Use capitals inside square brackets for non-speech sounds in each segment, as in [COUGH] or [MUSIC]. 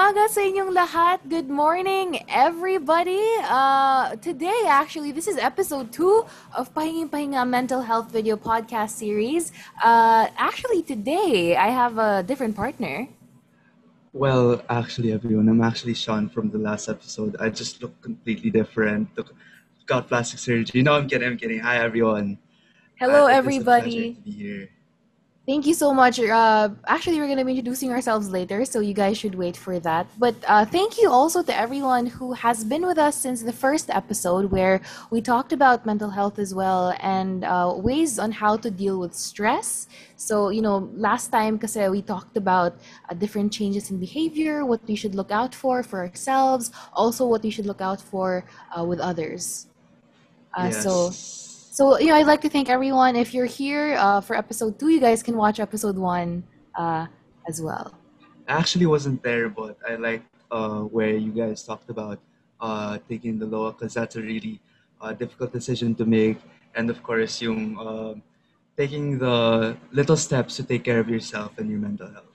umaga sa inyong lahat. Good morning, everybody. Uh, today, actually, this is episode two of Pahinging Pahinga Mental Health Video Podcast Series. Uh, actually, today, I have a different partner. Well, actually, everyone, I'm actually Sean from the last episode. I just look completely different. Look, got plastic surgery. No, I'm kidding. I'm kidding. Hi, everyone. Hello, Uh, it is a everybody. pleasure to be here. Thank you so much. Uh, actually, we're going to be introducing ourselves later, so you guys should wait for that. But uh, thank you also to everyone who has been with us since the first episode, where we talked about mental health as well and uh, ways on how to deal with stress. So, you know, last time, kasi we talked about uh, different changes in behavior, what we should look out for for ourselves, also what we should look out for uh, with others. Uh, So, Yes. So, you know, I'd like to thank everyone. If you're here uh, for episode two, you guys can watch episode one uh, as well. I actually wasn't there, but I liked uh, where you guys talked about uh, taking the law because that's a really uh, difficult decision to make. And of course, yung uh, taking the little steps to take care of yourself and your mental health.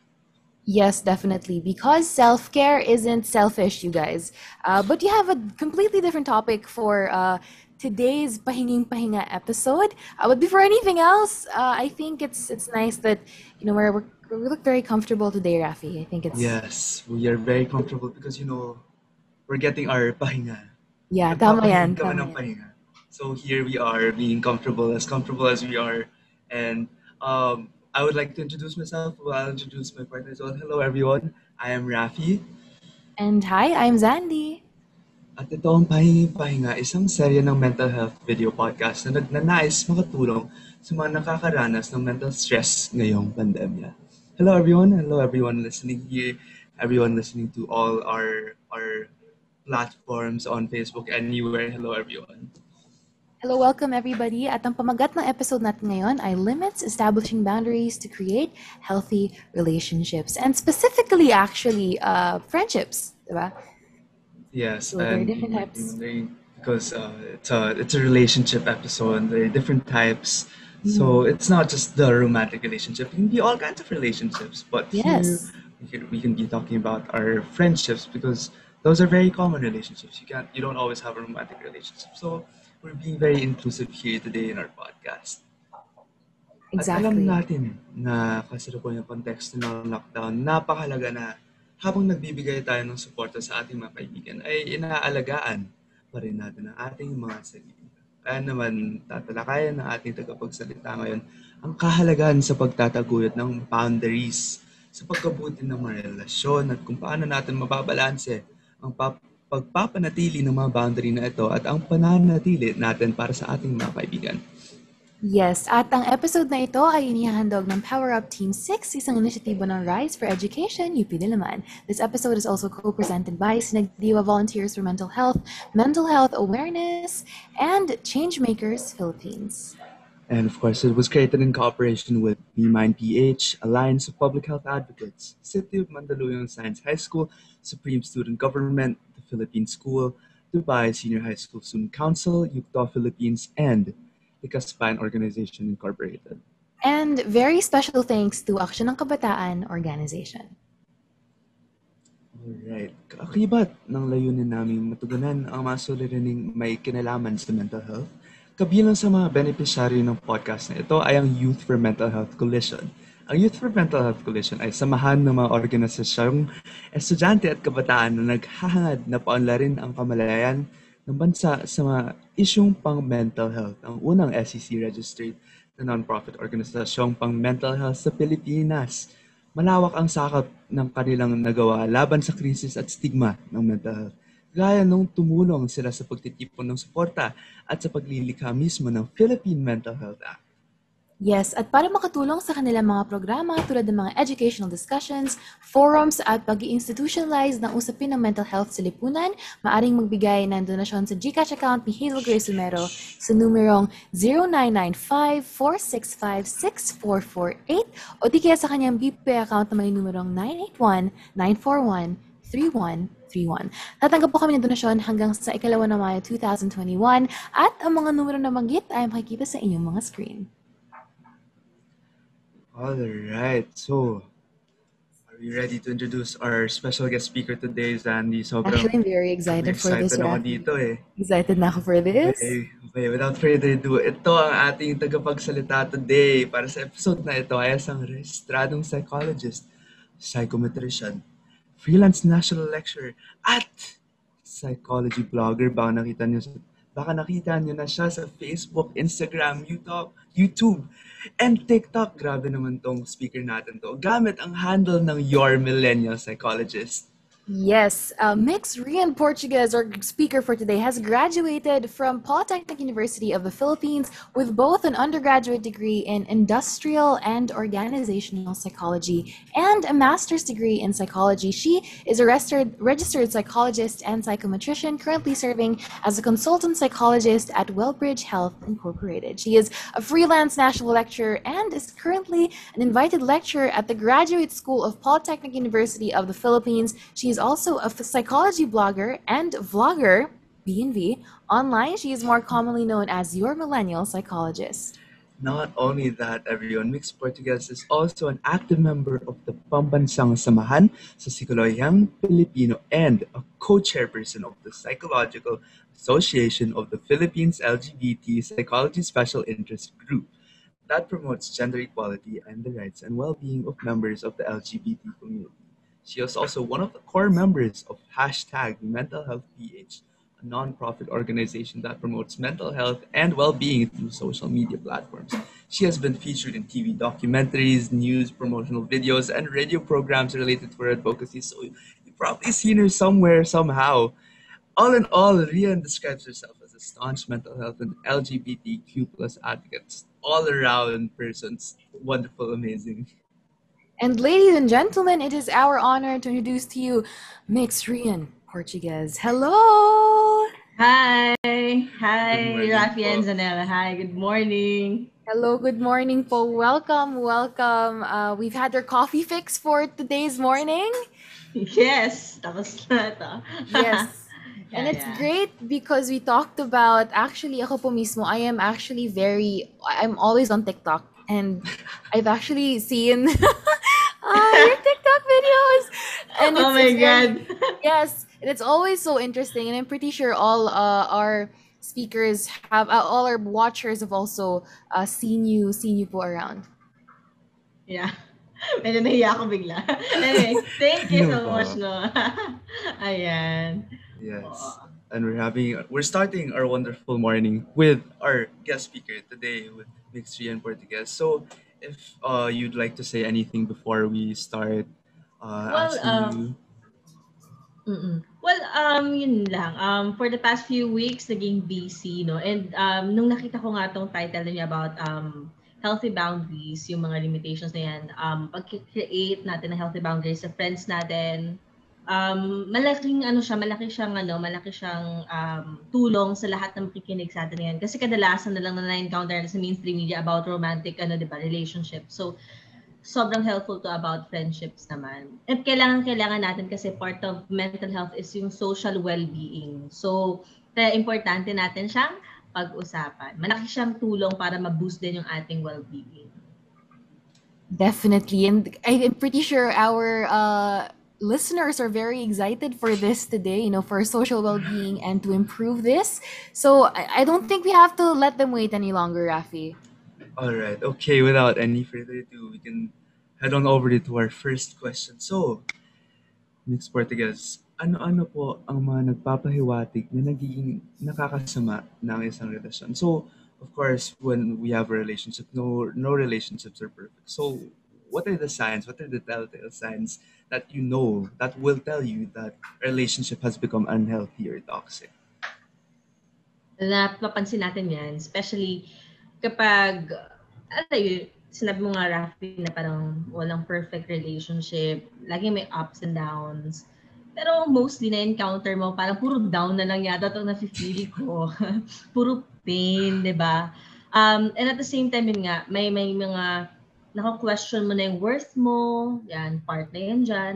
Yes, definitely. Because self care isn't selfish, you guys. Uh, but you have a completely different topic for uh, today's Pahinging Pahinga episode. Uh, but before anything else, uh, I think it's it's nice that you know we're, we're, we look very comfortable today, Rafi. I think it's Yes, we are very comfortable because, you know, we're getting our pahinga. yeah, tama yan, tama ng pahinga. So here we are being comfortable, as comfortable as we are. And um, I would like to introduce myself. Well, I'll introduce my partner as well. Hello, everyone. I am Rafi. And hi, I'm Zandy. At ito ang Pahingi Pahinga, isang serye ng mental health video podcast na nagnanais makatulong sa mga nakakaranas ng mental stress ngayong pandemya. Hello everyone, hello everyone listening here, everyone listening to all our our platforms on Facebook, anywhere. Hello everyone. Hello, welcome everybody. At ang pamagat ng episode natin ngayon ay Limits Establishing Boundaries to Create Healthy Relationships. And specifically, actually, uh, friendships. Diba? Yes, So, there are and different you might be types. because uh, it's a it's a relationship episode. and There are different types, Mm. so it's not just the romantic relationship. It can be all kinds of relationships. But Yes. here we can, we can be talking about our friendships because those are very common relationships. You can't you don't always have a romantic relationship. So we're being very inclusive here today in our podcast. At alam Exactly. natin na kasalukuyan yung konteksto ng lockdown, napakahalaga na habang nagbibigay tayo ng suporta sa ating mga kaibigan, ay inaalagaan pa rin natin ang ating mga sarili. Kaya naman tatalakayan ng ating tagapagsalita ngayon ang kahalagahan sa pagtataguyod ng boundaries sa pagkabuti ng mga relasyon at kung paano natin mababalanse ang pap- pagpapanatili ng mga boundary na ito at ang pananatili natin para sa ating mga kaibigan. Yes, at ang episode na ito ay inihahandog ng Power Up Team 6, isang inisyatibo ng Rise for Education, UP Diliman. This episode is also co-presented by Sinagdiwa Volunteers for Mental Health, Mental Health Awareness, and Changemakers Philippines. And of course, it was created in cooperation with BeMind PH, Alliance of Public Health Advocates, City of Mandaluyong Science High School, Supreme Student Government, the Philippine School, Dubai Senior High School Student Council, UCTO Philippines, and the Kaspan Organization Incorporated. And very special thanks to Aksyon ng Kabataan Organization. Alright. Kaakibat ng layunin namin matugunan ang mga suliraning may kinalaman sa mental health. Kabilang sa mga beneficiary ng podcast na ito ay ang Youth for Mental Health Coalition. Ang Youth for Mental Health Coalition ay samahan ng mga organisasyong estudyante at kabataan na naghahangad na paunlarin ang kamalayan ng bansa sa mga isyong pang mental health. Ang unang SEC-registered na non-profit organisasyong pang mental health sa Pilipinas. Malawak ang sakap ng kanilang nagawa laban sa krisis at stigma ng mental health. Gaya nung tumulong sila sa pagtitipon ng suporta at sa paglilikha mismo ng Philippine Mental Health Act. Yes, at para makatulong sa kanilang mga programa tulad ng mga educational discussions, forums at pag institutionalize ng usapin ng mental health sa lipunan, maaring magbigay ng donasyon sa GCash account ni Hazel Grace Sumero sa numerong 0995-465-6448 o di kaya sa kanyang BPay account na may numerong 981-941-3131. Tatanggap po kami ng donasyon hanggang sa ikalawa ng Mayo 2021 at ang mga numero na manggit ay makikita sa inyong mga screen. Alright, so our Are you ready to introduce our special guest speaker today, Zandy? Sobrang Actually, I'm very excited, for this. excited ako dito eh. Excited na ako for this. Okay, okay, without further ado, ito ang ating tagapagsalita today para sa episode na ito ay isang rehistradong psychologist, psychometrician, freelance national lecturer, at psychology blogger. Baka nakita niyo, baka nakita niyo na siya sa Facebook, Instagram, YouTube, YouTube, and TikTok. Grabe naman tong speaker natin to. Gamit ang handle ng Your Millennial Psychologist. Yes, uh, Mix Rian Portuguese, our speaker for today, has graduated from Polytechnic University of the Philippines with both an undergraduate degree in industrial and organizational psychology and a master's degree in psychology. She is a registered, registered psychologist and psychometrician, currently serving as a consultant psychologist at Wellbridge Health Incorporated. She is a freelance national lecturer and is currently an invited lecturer at the Graduate School of Polytechnic University of the Philippines. She is also a psychology blogger and vlogger, B&V. Online, she is more commonly known as your millennial psychologist. Not only that, everyone, Mixed Portuguese is also an active member of the Pambansang Samahan sa Psikolohiyang Pilipino and a co-chairperson of the Psychological Association of the Philippines LGBT Psychology Special Interest Group that promotes gender equality and the rights and well-being of members of the LGBT community. She is also one of the core members of hashtag Mental Health PH, a non-profit organization that promotes mental health and well-being through social media platforms. She has been featured in TV documentaries, news, promotional videos, and radio programs related to her advocacy. So you've probably seen her somewhere, somehow. All in all, Rian describes herself as a staunch mental health and LGBTQ plus advocate, all around person. Wonderful, amazing. And ladies and gentlemen, it is our honor to introduce to you Mix Rian Portuguese. Hello! Hi! Hi, morning Rafi and. Zanella. Hi, good morning. Hello, good morning po. Welcome, welcome. Uh, we've had our coffee fix for today's morning. [LAUGHS] Yes, tapos na ito. [LAUGHS] Yes. And it's yeah. great because we talked about actually ako po mismo I am actually very I'm always on TikTok and I've actually seen ah, [LAUGHS] your TikTok videos and it's, oh my it's very- God. yes and it's always so interesting and I'm pretty sure all uh, our speakers have uh, all our watchers have also uh, seen you seen you po around Yeah. [LAUGHS] Medyo nahiya ako bigla. [LAUGHS] anyway, thank you so much, no. Ayan. Yes. And we're having we're starting our wonderful morning with our guest speaker today with Mixed and Portuguese. So if uh, you'd like to say anything before we start uh, Well, asking um, you Mm-mm. Well, um, yun lang. Um, for the past few weeks, naging busy, no? And um, nung nakita ko nga tong title niya about um, healthy boundaries, yung mga limitations na yan, um, pag-create natin ng healthy boundaries sa friends natin, um, malaking ano siya, malaki siyang ano, malaki siyang um, tulong sa lahat ng makikinig sa atin ngayon. Kasi kadalasan na lang na na-encounter na sa mainstream media about romantic ano, 'di ba, relationship. So sobrang helpful to about friendships naman. At kailangan kailangan natin kasi part of mental health is yung social well-being. So kaya importante natin siyang pag-usapan. Malaki siyang tulong para ma-boost din yung ating well-being. Definitely. And I'm pretty sure our uh, listeners are very excited for this today, you know, for social well being and to improve this. So I, I don't think we have to let them wait any longer, Rafi. all right, okay, without any further ado, we can head on over to our first question. So, Mixed Portuguese, ano-ano po ang mga nagpapahiwatig na nagiging nakakasama ng isang relasyon? So, of course, when we have a relationship, no no relationships are perfect. So, what are the signs? What are the telltale signs that you know that will tell you that a relationship has become unhealthy or toxic? Napapansin natin yan, especially kapag, ano yun, sinabi mo nga, Rafi, na parang walang perfect relationship, lagi may ups and downs. Pero mostly na-encounter mo, parang puro down na lang yata itong nafe-feel ko. [LAUGHS] puro pain, di ba? Um, and at the same time, yun nga, may, may mga naka-question mo na yung worth mo, yan, part na yan dyan.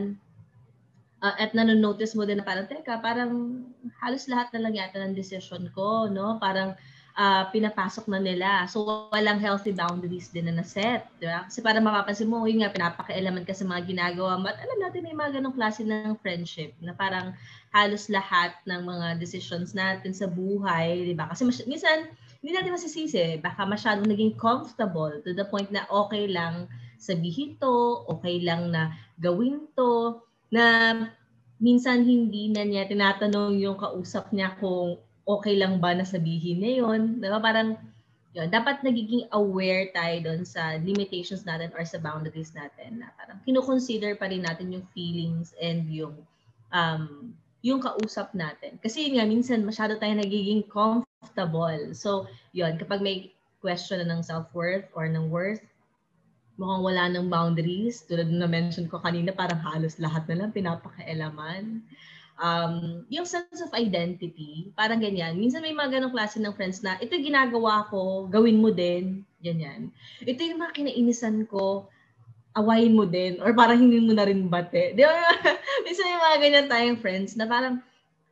Uh, at nanonotice mo din na parang, teka, parang halos lahat na lang yata ng decision ko, no? Parang uh, pinapasok na nila. So, walang healthy boundaries din na naset. Di ba? Kasi para mapapansin mo, yun nga, pinapakialaman ka sa mga ginagawa mo. At alam natin may mga ganong klase ng friendship na parang halos lahat ng mga decisions natin sa buhay, di ba? Kasi mas- minsan, hindi natin masisisi. Baka masyadong naging comfortable to the point na okay lang sabihin to, okay lang na gawin to, na minsan hindi na niya tinatanong yung kausap niya kung okay lang ba na sabihin niya yun. Diba? Parang, yun, dapat nagiging aware tayo doon sa limitations natin or sa boundaries natin na parang kinukonsider pa rin natin yung feelings and yung um, yung kausap natin. Kasi nga, minsan masyado tayo nagiging comfortable. So, yun, kapag may question na ng self-worth or ng worth, mukhang wala ng boundaries. Tulad na mention ko kanina, parang halos lahat na lang pinapakialaman um, yung sense of identity, parang ganyan. Minsan may mga ganong klase ng friends na, ito ginagawa ko, gawin mo din, ganyan. Ito yung mga kinainisan ko, awayin mo din, or parang hindi mo na rin bate. Di ba? [LAUGHS] Minsan may mga ganyan tayong friends na parang,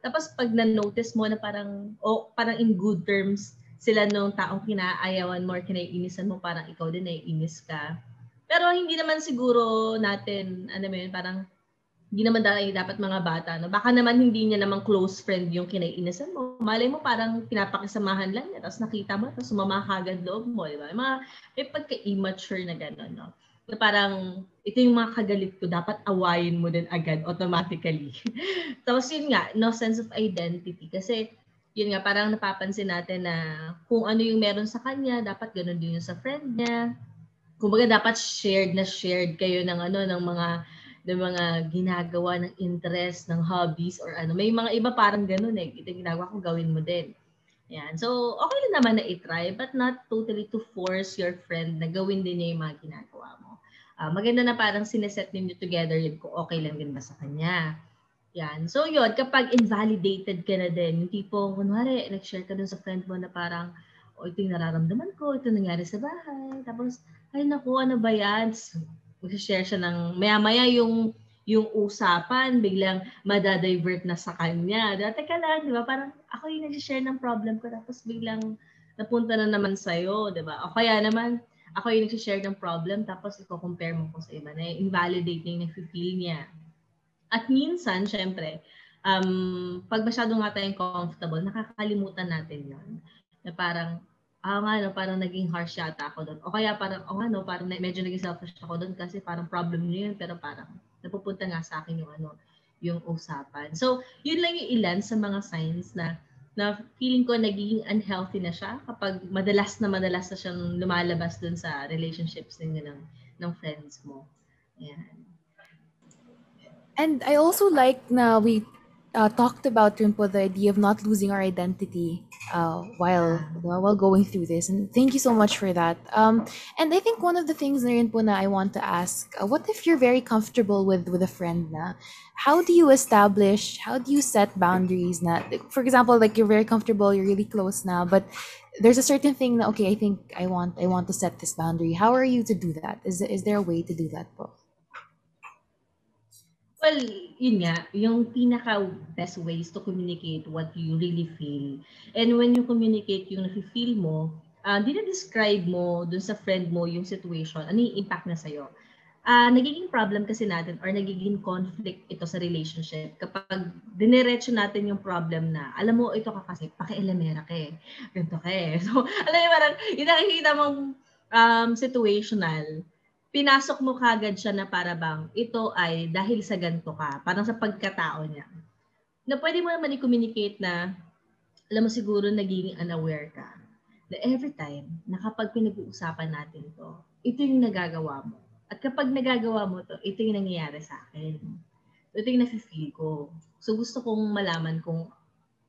tapos pag na-notice mo na parang, o oh, parang in good terms, sila nung taong kinaayawan mo or kinaiinisan mo, parang ikaw din naiinis ka. Pero hindi naman siguro natin, ano mo yun, parang hindi naman dahil dapat mga bata. No? Baka naman hindi niya naman close friend yung kinaiinisan mo. Malay mo parang pinapakisamahan lang niya. Tapos nakita mo, tapos sumama kagad loob mo. Di ba? Mga, may pagka-immature na gano'n. No? Na parang, ito yung mga kagalit ko, dapat awayin mo din agad automatically. [LAUGHS] tapos yun nga, no sense of identity. Kasi yun nga, parang napapansin natin na kung ano yung meron sa kanya, dapat ganun din yung sa friend niya. Kumbaga dapat shared na shared kayo ng ano ng mga ng mga ginagawa ng interest, ng hobbies, or ano. May mga iba parang ganun eh. Ito ginagawa ko, gawin mo din. Yan. So, okay lang naman na i-try, but not totally to force your friend na gawin din niya yung mga ginagawa mo. Uh, maganda na parang sineset ninyo together yun kung okay lang din ba sa kanya. Yan. So, yun, kapag invalidated ka na din, yung tipo, kunwari, nag-share ka dun sa friend mo na parang, o oh, ito yung nararamdaman ko, ito nangyari sa bahay. Tapos, ay naku, ano ba yan? mag-share siya ng maya-maya yung yung usapan biglang madadivert na sa kanya. Dati ka lang, di ba? Parang ako yung nag-share ng problem ko tapos biglang napunta na naman sa'yo, di ba? O kaya naman, ako yung nag-share ng problem tapos i-compare mo ko sa iba na invalidate niya yung nag-feel niya. At minsan, syempre, um, pag masyado nga tayong comfortable, nakakalimutan natin yon na parang ah nga no, parang naging harsh yata ako doon. O kaya parang, oh, ano, parang medyo naging selfish ako doon kasi parang problem niyo yun, pero parang napupunta nga sa akin yung ano, yung usapan. So, yun lang yung ilan sa mga signs na na feeling ko nagiging unhealthy na siya kapag madalas na madalas na siyang lumalabas dun sa relationships ninyo ng, ng friends mo. Ayan. And I also like na we uh, talked about Rimpo the idea of not losing our identity uh, while while going through this, and thank you so much for that. Um, and I think one of the things na na I want to ask, uh, what if you're very comfortable with with a friend na? How do you establish? How do you set boundaries? Na, for example, like you're very comfortable, you're really close now, but there's a certain thing okay, I think I want I want to set this boundary. How are you to do that? Is is there a way to do that po? Well, yun nga, yung pinaka best ways to communicate what you really feel. And when you communicate yung nafe-feel mo, uh, dinadescribe mo dun sa friend mo yung situation, ano yung impact na sa'yo. Uh, nagiging problem kasi natin or nagiging conflict ito sa relationship kapag diniretso natin yung problem na, alam mo, ito ka kasi, pakialamera ka eh. Ganito ka eh. [LAUGHS] So, alam mo, parang, yung nakikita mong um, situational, pinasok mo kagad siya na para bang ito ay dahil sa ganto ka, parang sa pagkatao niya. Na pwede mo naman i-communicate na, alam mo siguro naging unaware ka, na every time na kapag pinag-uusapan natin to, ito yung nagagawa mo. At kapag nagagawa mo to, ito yung nangyayari sa akin. Ito yung nafe-feel ko. So gusto kong malaman kung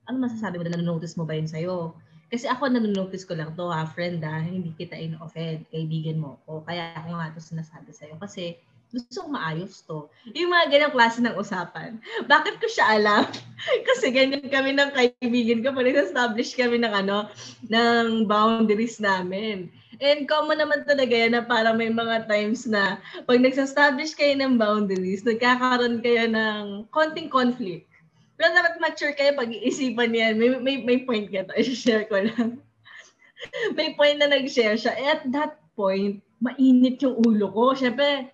ano masasabi mo na na-notice mo ba yun sa'yo? Kasi ako nanonotice ko lang to ha, friend ha, hindi kita in-offend, kaibigan mo ko. Kaya ako nga to sinasabi sa'yo. Kasi gusto kong maayos to. Yung mga ganyang klase ng usapan. Bakit ko siya alam? [LAUGHS] Kasi ganyan kami ng kaibigan ko. Pag establish kami ng ano, ng boundaries namin. And common naman talaga yan na parang may mga times na pag nag-establish kayo ng boundaries, nagkakaroon kayo ng konting conflict. Pero dapat mature kayo pag-iisipan yan. May, may, may point ka to. [LAUGHS] I-share ko lang. may point na nag-share siya. Eh, at that point, mainit yung ulo ko. Siyempre,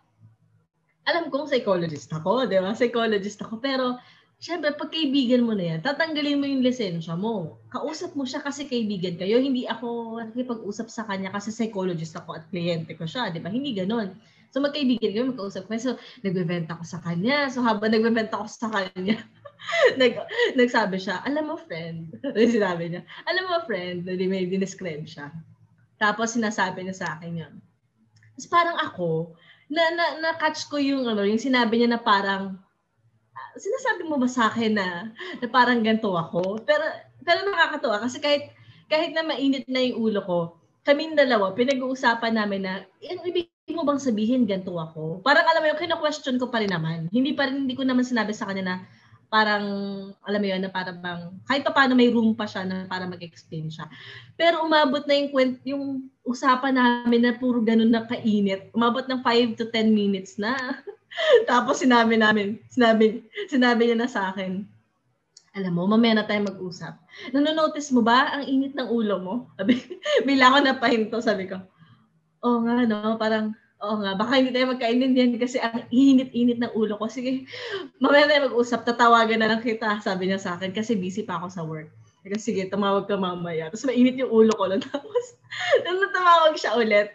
alam kong psychologist ako, di ba? Psychologist ako. Pero, syempre, pag kaibigan mo na yan, tatanggalin mo yung lisensya mo. Kausap mo siya kasi kaibigan kayo. Hindi ako nakipag-usap sa kanya kasi psychologist ako at kliyente ko siya, di ba? Hindi ganon. So, magkaibigan kayo, magkausap kayo. So, nagbe-vent ako sa kanya. So, habang nagbe-vent ako sa kanya, [LAUGHS] nag, nagsabi siya, alam mo, friend, [LAUGHS] sinabi niya, alam mo, friend, hindi may dinescribe siya. Tapos, sinasabi niya sa akin yun. Tapos, parang ako, na, na, na-catch ko yung, ano, yung sinabi niya na parang, uh, sinasabi mo ba sa akin na, na parang ganito ako? Pero, pero nakakatuwa kasi kahit, kahit na mainit na yung ulo ko, kaming dalawa, pinag-uusapan namin na, yung ibig mo bang sabihin ganito ako? Parang alam mo yung kino-question ko pa rin naman. Hindi pa rin, hindi ko naman sinabi sa kanya na parang, alam mo yun, na parang bang, kahit pa paano may room pa siya na para mag-explain siya. Pero umabot na yung, kwent, yung usapan namin na puro ganun na kainit. Umabot ng 5 to 10 minutes na. [LAUGHS] Tapos sinabi namin, sinabi, sinabi niya na sa akin, alam mo, mamaya na tayo mag-usap. Nanonotice mo ba ang init ng ulo mo? Sabi, [LAUGHS] bila ako napahinto, sabi ko, oo nga, no, parang, oo nga, baka hindi tayo magkaintindihan kasi ang init-init ng ulo ko. Sige, mamaya tayo mag-usap, tatawagan na lang kita, sabi niya sa akin, kasi busy pa ako sa work. Kasi sige, tumawag ka mamaya. Tapos mainit yung ulo ko lang. [LAUGHS] Tapos, nung tumawag siya ulit,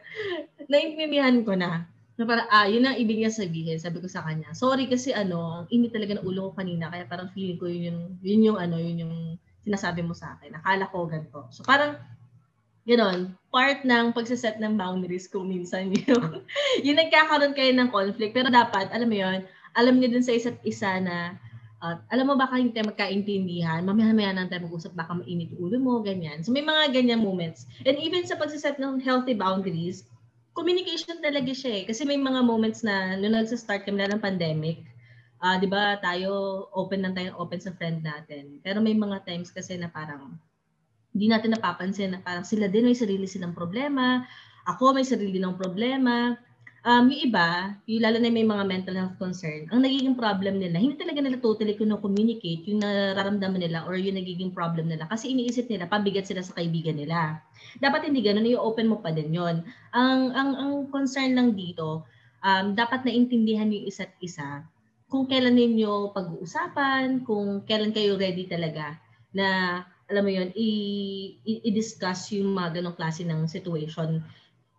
naintindihan ko na. Na parang, ah, yun ang ibig niya sabihin. Sabi ko sa kanya, sorry kasi ano, ang init talaga ng ulo ko kanina. Kaya parang feeling ko yun yung, yun yung ano, yun yung sinasabi mo sa akin. Akala ko ganito. So parang, gano'n, part ng pagsaset ng boundaries kung minsan yung, [LAUGHS] yung nagkakaroon kayo ng conflict. Pero dapat, alam mo yun, alam niyo dun sa isa't isa na uh, alam mo baka hindi tayo magkaintindihan, mamaya-maya na tayo mag-usap, baka mainit ulo mo, ganyan. So may mga ganyan moments. And even sa pagsiset ng healthy boundaries, communication talaga siya eh. Kasi may mga moments na nung nagsa-start kami na ng pandemic, uh, di ba tayo open lang tayo open sa friend natin. Pero may mga times kasi na parang hindi natin napapansin na parang sila din may sarili silang problema, ako may sarili ng problema, um, yung iba, yung lalo na may mga mental health concern, ang nagiging problem nila, hindi talaga nila totally communicate yung nararamdaman nila or yung nagiging problem nila kasi iniisip nila, pabigat sila sa kaibigan nila. Dapat hindi ganun, i-open mo pa din yon. Ang, ang, ang concern lang dito, um, dapat naintindihan yung isa't isa kung kailan ninyo pag-uusapan, kung kailan kayo ready talaga na alam mo yon i- i-discuss yung mga ganong klase ng situation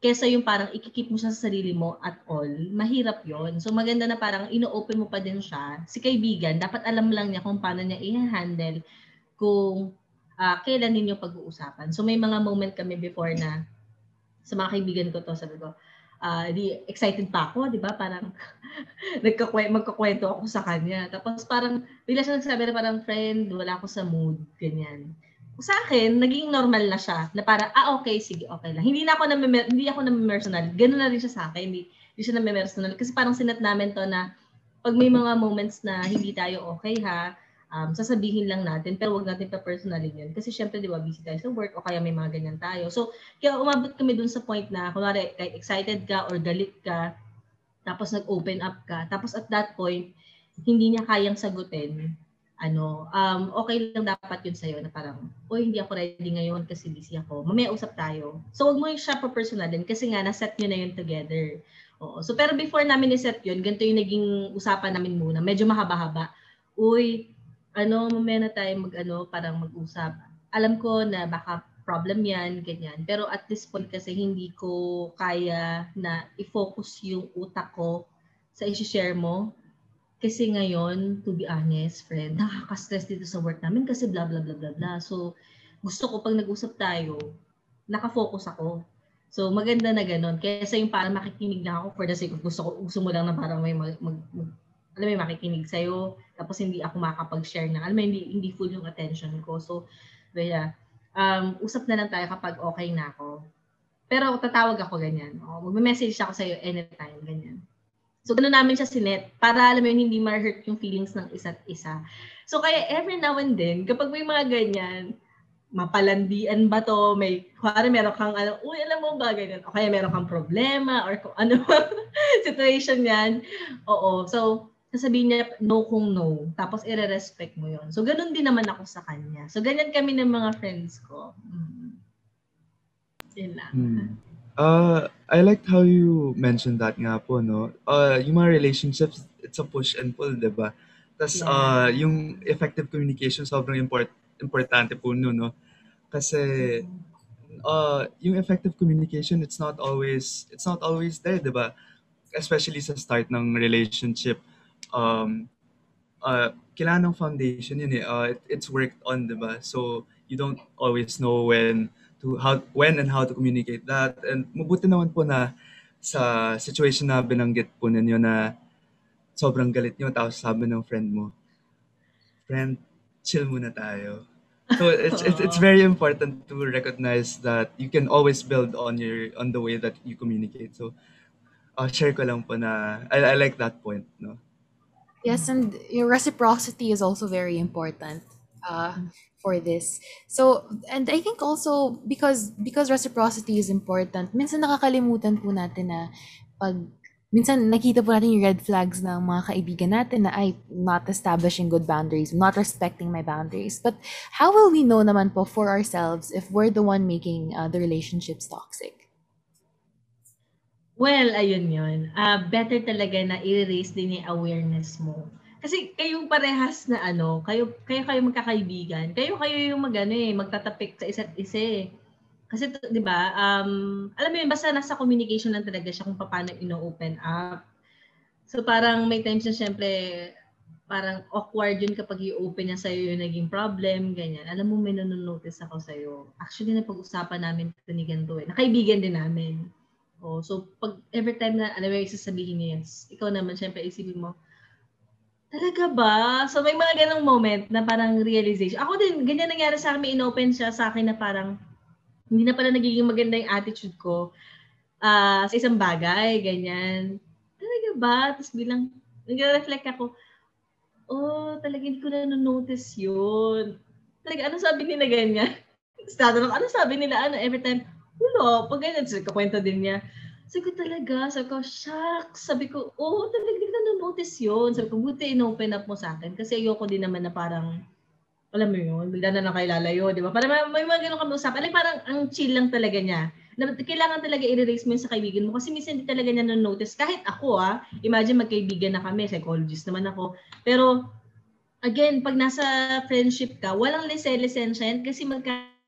kesa yung parang ikikip mo siya sa sarili mo at all, mahirap yon So maganda na parang ino-open mo pa din siya. Si kaibigan, dapat alam lang niya kung paano niya i-handle kung uh, kailan ninyo pag-uusapan. So may mga moment kami before na sa mga kaibigan ko to, sabi ko, uh, di excited pa ako, di ba? Parang [LAUGHS] nagkakwento, magkakwento ako sa kanya. Tapos parang, bila siya nagsabi na parang, friend, wala ako sa mood, ganyan sa akin, naging normal na siya. Na para, ah, okay, sige, okay lang. Hindi na ako na hindi ako na personal. Ganun na rin siya sa akin. Hindi, hindi siya na personal. Kasi parang sinat namin to na pag may mga moments na hindi tayo okay ha, um, sasabihin lang natin, pero wag natin pa-personalin yun. Kasi syempre, di ba, busy tayo sa work o kaya may mga ganyan tayo. So, kaya umabot kami dun sa point na, kunwari, kahit excited ka or galit ka, tapos nag-open up ka, tapos at that point, hindi niya kayang sagutin, ano, um, okay lang dapat yun sa'yo na parang, o hindi ako ready ngayon kasi busy ako. Mamaya usap tayo. So, huwag mo yung siya pa-personalin kasi nga, na-set nyo na yun together. Oo. So, pero before namin i-set yun, ganito yung naging usapan namin muna. Medyo mahaba-haba. Uy, ano, mamaya na tayo mag, ano, parang mag-usap. Alam ko na baka problem yan, ganyan. Pero at this point kasi hindi ko kaya na i-focus yung utak ko sa i-share mo kasi ngayon, to be honest, friend, nakaka-stress dito sa work namin kasi blah, blah, blah, blah, blah. So, gusto ko pag nag-usap tayo, nakafocus ako. So, maganda na ganun. Kaysa yung parang makikinig lang ako for the sake of gusto, ko, gusto mo lang na parang may mag, mag, mag alam mo, makikinig sa'yo, tapos hindi ako makakapag-share na, alam mo, hindi, hindi full yung attention ko. So, yeah, um, usap na lang tayo kapag okay na ako. Pero tatawag ako ganyan. O, magme-message ako sa'yo anytime, ganyan. So, gano'n namin siya sinet para alam mo yun, hindi ma-hurt yung feelings ng isa't isa. So, kaya every now and then, kapag may mga ganyan, mapalandian ba to, may, kuwari meron kang, ano, uy, alam mo ba, ganyan, o kaya meron kang problema, or kung ano [LAUGHS] situation yan. Oo. So, sasabihin niya no kung no. Tapos, i-respect mo yon So, ganun din naman ako sa kanya. So, ganyan kami ng mga friends ko. Mm. Yun lang. Hmm. Uh, I liked how you mentioned that nga po, no? Uh, yung mga relationships, it's a push and pull, di ba? Tapos, Yeah. uh, yung effective communication, sobrang import, importante po no, no? Kasi, uh, yung effective communication, it's not always, it's not always there, di ba? Especially sa start ng relationship. Um, uh, kailangan ng foundation yun eh. Uh, it, it's worked on, di ba? So, you don't always know when to how when and how to communicate that and mabuti naman po na sa situation na binanggit po ninyo na sobrang galit nyo tapos sabi ng friend mo friend chill muna tayo so it's it's, it's [LAUGHS] very important to recognize that you can always build on your on the way that you communicate so uh, share ko lang po na I, I like that point no Yes, and your reciprocity is also very important uh, for this. So, and I think also because because reciprocity is important, minsan nakakalimutan po natin na pag minsan nakita po natin yung red flags ng mga kaibigan natin na ay not establishing good boundaries, not respecting my boundaries. But how will we know naman po for ourselves if we're the one making uh, the relationships toxic? Well, ayun yun. Ah, better talaga na i-raise din yung awareness mo. Kasi kayong parehas na ano, kayo kayo kayo magkakaibigan. Kayo kayo yung magano eh, magtatapik sa isa't isa eh. Kasi 'di ba? Um, alam mo yun basta nasa communication lang talaga siya kung paano ino-open up. So parang may times na syempre parang awkward yun kapag i-open niya sa'yo yung naging problem, ganyan. Alam mo, may nanonotice ako sa'yo. Actually, napag-usapan namin ito ni ganito eh. Nakaibigan din namin. Oh, so pag every time na alam mo yung sasabihin niya yan, ikaw naman syempre isipin mo, talaga ba? So may mga ganong moment na parang realization. Ako din, ganyan nangyari sa akin, inopen siya sa akin na parang hindi na pala nagiging maganda yung attitude ko ah, sa isang bagay, ganyan. Talaga ba? Tapos bilang, nag-reflect ako, oh, talaga hindi ko na notice yun. Talaga, ano sabi nila ganyan? [LAUGHS] Tapos tatanong, ano sabi nila, ano, every time, wala, pag ganyan, so, kakwento din niya. Sabi ko talaga, sabi ko, shucks. Sabi ko, oh, talaga hindi ko na notice yun. Sabi ko, buti in-open up mo sa akin. Kasi ayoko din naman na parang, alam mo yun, bigla na lang kayo lalayo, di ba? Parang may, may mga ganun kami usapan. Like, parang ang chill lang talaga niya. Na, kailangan talaga i-erase mo yun sa kaibigan mo kasi minsan hindi talaga niya na-notice. Kahit ako ah, imagine magkaibigan na kami, psychologist naman ako. Pero, again, pag nasa friendship ka, walang lise-lisensya yan kasi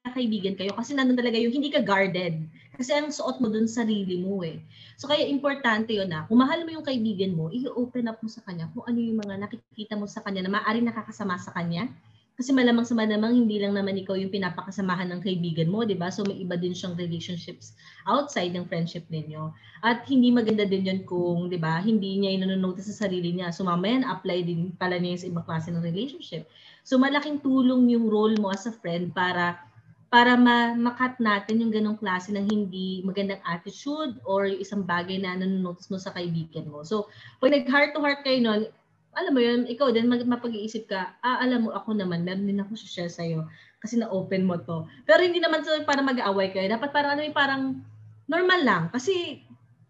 magkakaibigan kayo kasi nandun talaga yung hindi ka guarded. Kasi ang suot mo dun sarili mo eh. So kaya importante yun na, kung mahal mo yung kaibigan mo, i-open up mo sa kanya kung ano yung mga nakikita mo sa kanya na maaaring nakakasama sa kanya. Kasi malamang sa malamang, hindi lang naman ikaw yung pinapakasamahan ng kaibigan mo, di ba? So may iba din siyang relationships outside ng friendship ninyo. At hindi maganda din yun kung, di ba, hindi niya inonotice sa sarili niya. So mamaya na-apply din pala niya sa ibang klase ng relationship. So malaking tulong yung role mo as a friend para para ma makat natin yung ganong klase ng hindi magandang attitude or yung isang bagay na nanonotice mo sa kaibigan mo. So, pag nag-heart to heart kayo nun, alam mo yun, ikaw din mag- mapag-iisip ka, ah, alam mo, ako naman, meron din ako share sa'yo kasi na-open mo to. Pero hindi naman to para mag-aaway kayo. Dapat parang, ano parang normal lang. Kasi,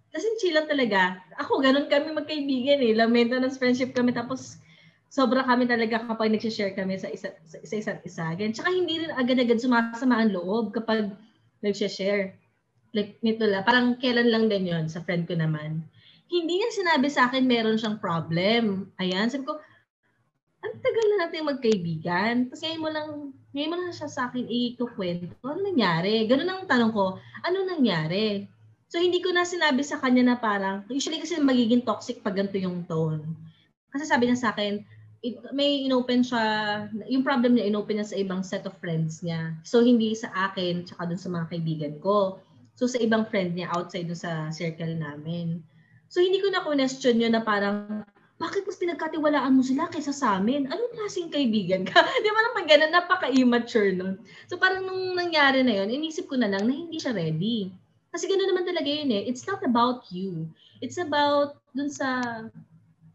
kasi chill lang talaga. Ako, ganun kami magkaibigan eh. Lang maintenance friendship kami. Tapos, sobra kami talaga kapag nag-share kami sa isa sa, sa isa't isa. Ganyan. Tsaka hindi rin agad-agad sumasama ang loob kapag nag-share. Like, nito lang. Parang kailan lang din yon sa friend ko naman hindi niya sinabi sa akin meron siyang problem. Ayan, sabi ko, ang tagal na natin magkaibigan. Tapos ngayon mo lang, ngayon mo lang siya sa akin ikukwento. Ano nangyari? Ganun ang tanong ko, ano nangyari? So hindi ko na sinabi sa kanya na parang, usually kasi magiging toxic pag ganito yung tone. Kasi sabi niya sa akin, it, may inopen siya, yung problem niya, inopen niya sa ibang set of friends niya. So hindi sa akin, tsaka dun sa mga kaibigan ko. So sa ibang friend niya outside dun sa circle namin. So hindi ko na question yun na parang, bakit mas pinagkatiwalaan mo sila kaysa sa amin? Anong klaseng kaibigan ka? [LAUGHS] Di ba naman ganun, napaka-immature nun. So parang nung nangyari na yun, inisip ko na lang na hindi siya ready. Kasi gano'n naman talaga yun eh. It's not about you. It's about dun sa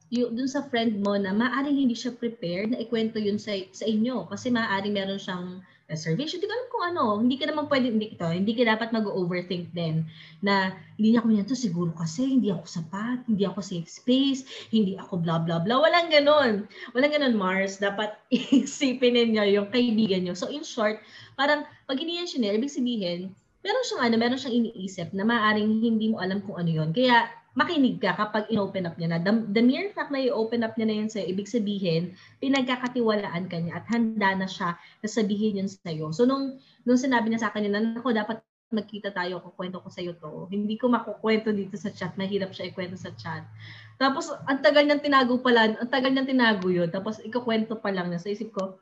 yung dun sa friend mo na maaaring hindi siya prepared na ikwento yun sa, sa inyo kasi maaaring meron siyang reservation. Hindi ko alam kung ano. Hindi ka naman pwede, hindi, ito, hindi ka dapat mag-overthink din na hindi niya ako niyan to siguro kasi hindi ako sapat, hindi ako safe space, hindi ako blah blah blah. Walang ganon. Walang ganon, Mars. Dapat [LAUGHS] isipin ninyo yung kaibigan nyo. So in short, parang pag hindi yan sinare, ibig sabihin, meron siyang ano, meron siyang iniisip na maaring hindi mo alam kung ano yon. Kaya makinig ka kapag in-open up niya na. The, the mere fact na i-open up niya na yun sa'yo, ibig sabihin, pinagkakatiwalaan ka niya at handa na siya na sabihin yun sa'yo. So, nung, nung sinabi niya sa akin yun, ako dapat magkita tayo, kukwento ko sa'yo to. Hindi ko makukwento dito sa chat, mahirap siya ikwento sa chat. Tapos, ang tagal niyang tinago pala, ang tagal niyang tinago yun. Tapos, ikukwento pa lang niya. So, isip ko,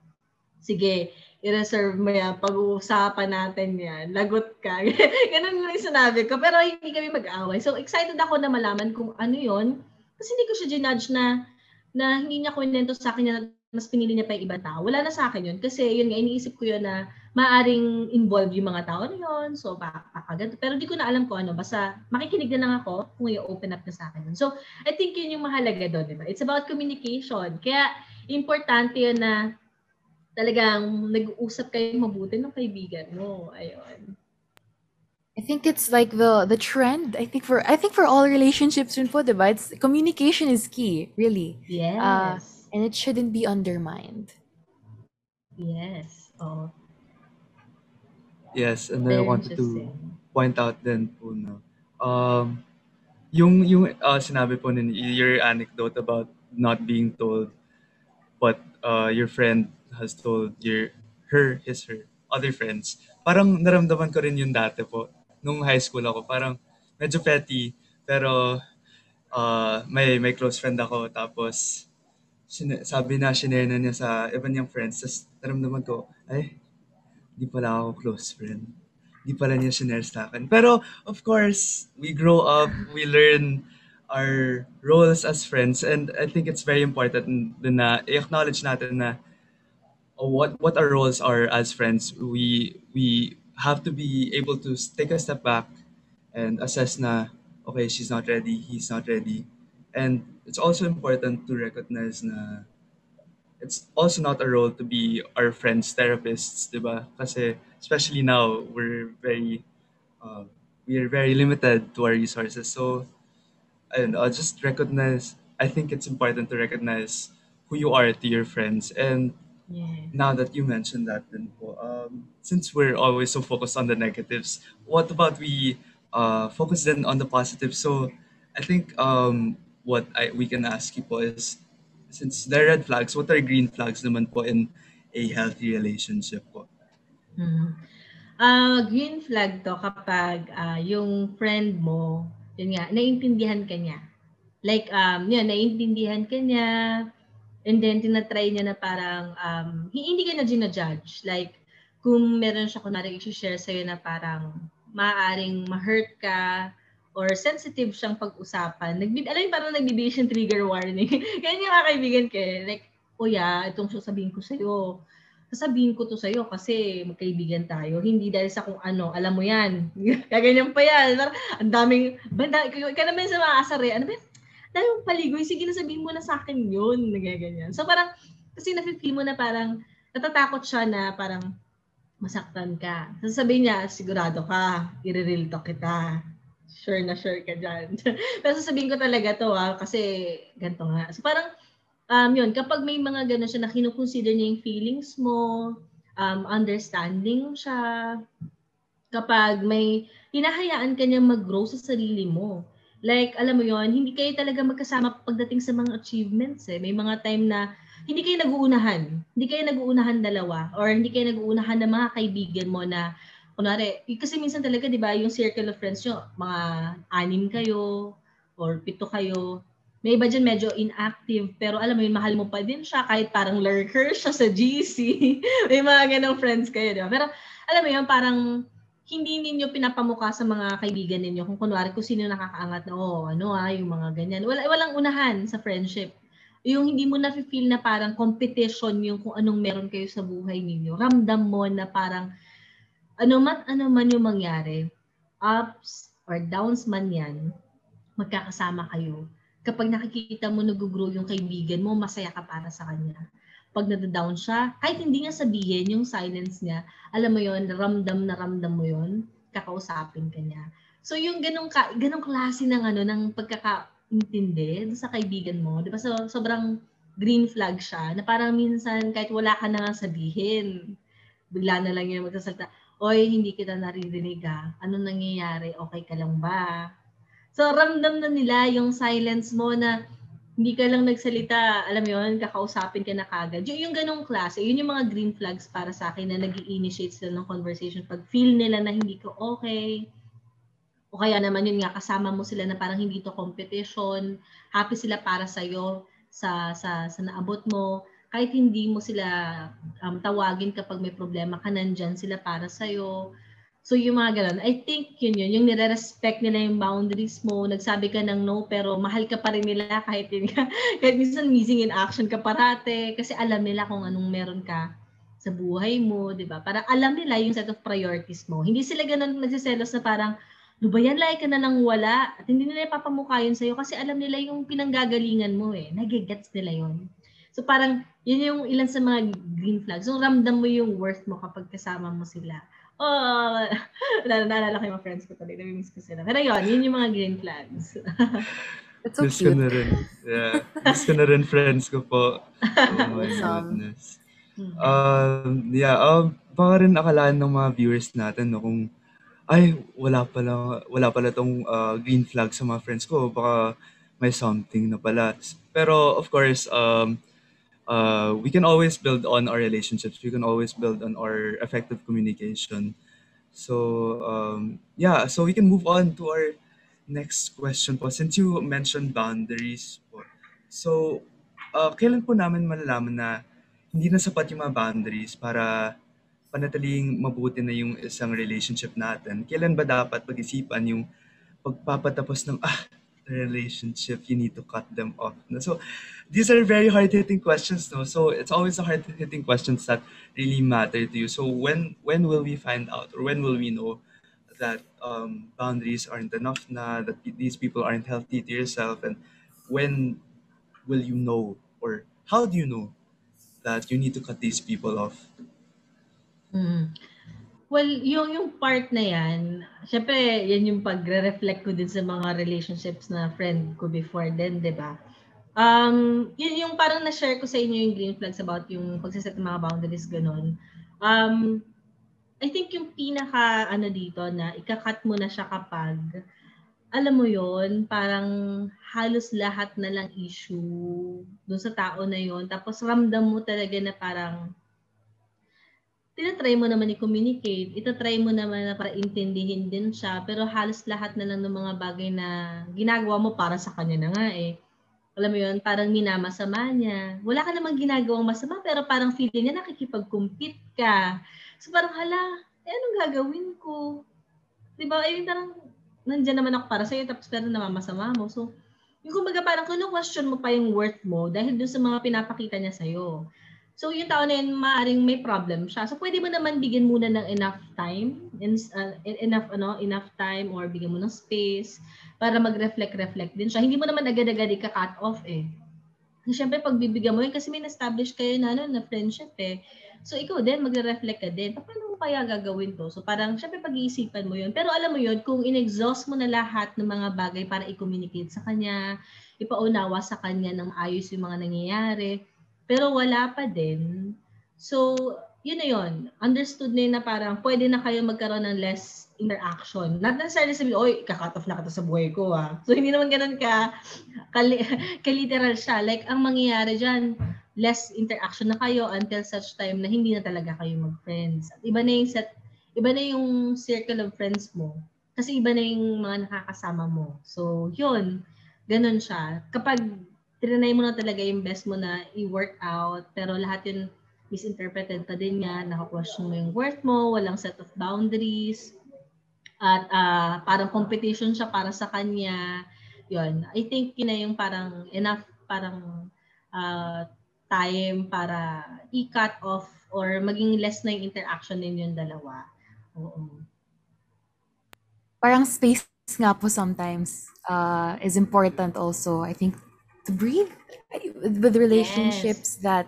sige, i-reserve mo yan, pag-uusapan natin yan, lagot ka. [LAUGHS] Ganun lang sinabi ko. Pero hindi kami mag-away. So, excited ako na malaman kung ano yon Kasi hindi ko siya ginudge na, na hindi niya kwento sa akin na mas pinili niya pa yung ibang tao. Wala na sa akin yun. Kasi yun nga, iniisip ko yun na maaring involve yung mga tao na yun. So, baka ganito. Pero di ko na alam kung ano. Basta makikinig na lang ako kung i-open up na sa akin yun. So, I think yun yung mahalaga doon, di ba? It's about communication. Kaya, importante yun na talagang nag-uusap kayo mabuti ng kaibigan mo. Ayun. I think it's like the the trend. I think for I think for all relationships rin po, diba? It's communication is key, really. Yes. Uh, and it shouldn't be undermined. Yes. Oh. Yes, and I wanted to point out then po no. Um yung yung uh, sinabi po ni your anecdote about not being told but uh, your friend has told your her, his, her, other friends. Parang naramdaman ko rin yung dati po. Nung high school ako, parang medyo petty. Pero uh, may, may close friend ako. Tapos sabi na, shinare na niya sa iba niyang friends. Tapos naramdaman ko, ay, di pala ako close friend. Di pala niya shinare sa akin. Pero, of course, we grow up, we learn our roles as friends. And I think it's very important na i-acknowledge natin na what what our roles are as friends, we we have to be able to take a step back and assess na okay, she's not ready, he's not ready. And it's also important to recognize na it's also not a role to be our friends therapists, diba? Kasi especially now, we're very uh, we are very limited to our resources. So and I'll just recognize I think it's important to recognize who you are to your friends and Yeah. Now that you mentioned that, then po, um, since we're always so focused on the negatives, what about we uh, focus then on the positives? So I think um, what I, we can ask you po is, since there are red flags, what are green flags naman po in a healthy relationship po? Mm. Uh, green flag to kapag uh, yung friend mo, yun nga, naiintindihan ka niya. Like, um, yun, naiintindihan ka niya, And then, tinatry niya na parang, um, hindi ka na ginajudge. Like, kung meron siya, kunwari, i-share sa'yo na parang maaaring ma-hurt ka or sensitive siyang pag-usapan. Nagbib alam mo, parang nagbibigay siyang trigger warning. [LAUGHS] Ganyan yung mga kaibigan ko eh. Like, yeah, itong sasabihin ko sa'yo. Sasabihin ko to sa'yo kasi magkaibigan tayo. Hindi dahil sa kung ano, alam mo yan. [LAUGHS] Kaganyan pa yan. Ang daming, banda, ka naman sa mga asar eh. Ano ba dahil mong paligoy, sige na sabihin mo na sa akin yun, nagaganyan. So parang, kasi nafe-feel mo na parang, natatakot siya na parang, masaktan ka. Sasabihin niya, sigurado ka, i-real kita. Sure na sure ka dyan. [LAUGHS] Pero sasabihin ko talaga to ha, kasi ganito nga. So parang, um, yun, kapag may mga gano'n siya na kinukonsider niya yung feelings mo, um, understanding siya, kapag may hinahayaan ka niya mag-grow sa sarili mo, Like, alam mo yon hindi kayo talaga magkasama pagdating sa mga achievements eh. May mga time na hindi kayo nag-uunahan. Hindi kayo nag-uunahan dalawa or hindi kayo nag-uunahan ng mga kaibigan mo na kunwari, kasi minsan talaga, di ba, yung circle of friends nyo, mga anim kayo or pito kayo. May iba dyan medyo inactive, pero alam mo yun, mahal mo pa din siya kahit parang lurker siya sa GC. [LAUGHS] May mga ganong friends kayo, di ba? Pero alam mo yun, parang hindi ninyo pinapamukha sa mga kaibigan ninyo kung kunwari kung sino nakakaangat na, oh, ano ah, yung mga ganyan. Wala, walang unahan sa friendship. Yung hindi mo na-feel na parang competition yung kung anong meron kayo sa buhay ninyo. Ramdam mo na parang ano man, ano man yung mangyari, ups or downs man yan, magkakasama kayo. Kapag nakikita mo nag-grow yung kaibigan mo, masaya ka para sa kanya pag nada-down siya, kahit hindi niya sabihin yung silence niya, alam mo yon ramdam na ramdam mo yon kakausapin ka niya. So yung ganong, ka, ganong klase ng ano, ng pagkakaintindi sa kaibigan mo, di ba so, sobrang green flag siya, na parang minsan kahit wala ka na sabihin, bigla na lang yung magsasalita, Oy, hindi kita naririnig ah. Ano nangyayari? Okay ka lang ba? So, ramdam na nila yung silence mo na hindi ka lang nagsalita, alam mo yun, kakausapin ka na kagad. Yung, yung ganong klase, yun yung mga green flags para sa akin na nag initiate sila ng conversation. Pag feel nila na hindi ka okay, o kaya naman yun nga, kasama mo sila na parang hindi to competition, happy sila para sa'yo, sa, sa, sa naabot mo, kahit hindi mo sila um, tawagin kapag may problema ka, nandyan sila para sa'yo. So yung mga ganun, I think yun yun, yung nire-respect nila yung boundaries mo, nagsabi ka ng no, pero mahal ka pa rin nila [LAUGHS] kahit yun ka, kahit minsan missing in action ka parate, kasi alam nila kung anong meron ka sa buhay mo, di ba? Para alam nila yung set of priorities mo. Hindi sila ganun nagsiselos na parang, Dubayan like ka na lang wala at hindi nila ipapamukha yun sa'yo kasi alam nila yung pinanggagalingan mo eh. Nagigets nila yun. So parang yun yung ilan sa mga green flags. So ramdam mo yung worth mo kapag kasama mo sila. Oh, [LAUGHS] naalala ko yung mga friends ko tuloy. Namimiss ko sila. Pero yun, yun yung mga green flags. [LAUGHS] That's so Miss ko cute. na rin. Yeah. Miss ko na rin friends ko po. Oh my [LAUGHS] Awesome. goodness. Hmm. Um, yeah, um, baka rin akalaan ng mga viewers natin no, kung ay, wala pala, wala pala tong uh, green flag sa mga friends ko. Baka may something na pala. Pero of course, um, uh, we can always build on our relationships. We can always build on our effective communication. So, um, yeah, so we can move on to our next question po. Since you mentioned boundaries po. So, uh, kailan po namin malalaman na hindi na sapat yung mga boundaries para panatiling mabuti na yung isang relationship natin? Kailan ba dapat pag-isipan yung pagpapatapos ng [LAUGHS] ah, relationship, you need to cut them off. So, these are very hard-hitting questions, no? So, it's always the hard-hitting questions that really matter to you. So, when when will we find out or when will we know that um, boundaries aren't enough na, that these people aren't healthy to yourself, and when will you know or how do you know that you need to cut these people off? Well, yung yung part na yan, syempre, yan yung pagre-reflect ko din sa mga relationships na friend ko before din, di ba? Um, yun yung parang na-share ko sa inyo yung green flags about yung pagsaset ng mga boundaries, ganun. Um, I think yung pinaka, ano dito, na ikakat mo na siya kapag, alam mo yon parang halos lahat na lang issue dun sa tao na yon Tapos ramdam mo talaga na parang, tinatry mo naman i-communicate, itatry mo naman na para intindihin din siya, pero halos lahat na lang ng mga bagay na ginagawa mo para sa kanya na nga eh. Alam mo yun, parang minamasama niya. Wala ka namang ginagawang masama, pero parang feeling niya nakikipag-compete ka. So parang, hala, eh anong gagawin ko? Di ba? Eh, parang, nandyan naman ako para sa'yo, tapos pero namamasama mo. So, yung kumbaga parang question mo pa yung worth mo dahil dun sa mga pinapakita niya sa'yo. So, yung tao na yun, maaaring may problem siya. So, pwede mo naman bigyan muna ng enough time, and, uh, enough, ano, enough time, or bigyan mo ng space para mag-reflect-reflect din siya. Hindi mo naman agad-agad ika-cut off eh. Kasi syempre, pag bibigyan mo yun, kasi may na-establish kayo na, ano, na friendship eh. So, ikaw din, magre-reflect ka din. Paano mo kaya gagawin to? So, parang, syempre, pag-iisipan mo yun. Pero alam mo yun, kung in-exhaust mo na lahat ng mga bagay para i-communicate sa kanya, ipaunawa sa kanya ng ayos yung mga nangyayari, pero wala pa din. So, yun na yun. Understood na yun na parang pwede na kayo magkaroon ng less interaction. Not necessarily sabi, oy, kakat off na kita sa buhay ko ah. So, hindi naman ganun ka, ka, [LAUGHS] ka literal siya. Like, ang mangyayari dyan, less interaction na kayo until such time na hindi na talaga kayo mag-friends. At iba na yung set, iba na yung circle of friends mo. Kasi iba na yung mga nakakasama mo. So, yun. Ganun siya. Kapag trinay mo na talaga yung best mo na i-work out, pero lahat yun misinterpreted pa din niya, naka-question mo yung worth mo, walang set of boundaries, at uh, parang competition siya para sa kanya. Yun. I think yun na yung parang enough parang uh, time para i-cut off or maging less na yung interaction ninyong dalawa. Oo. Parang space nga po sometimes uh, is important also. I think breathe with relationships that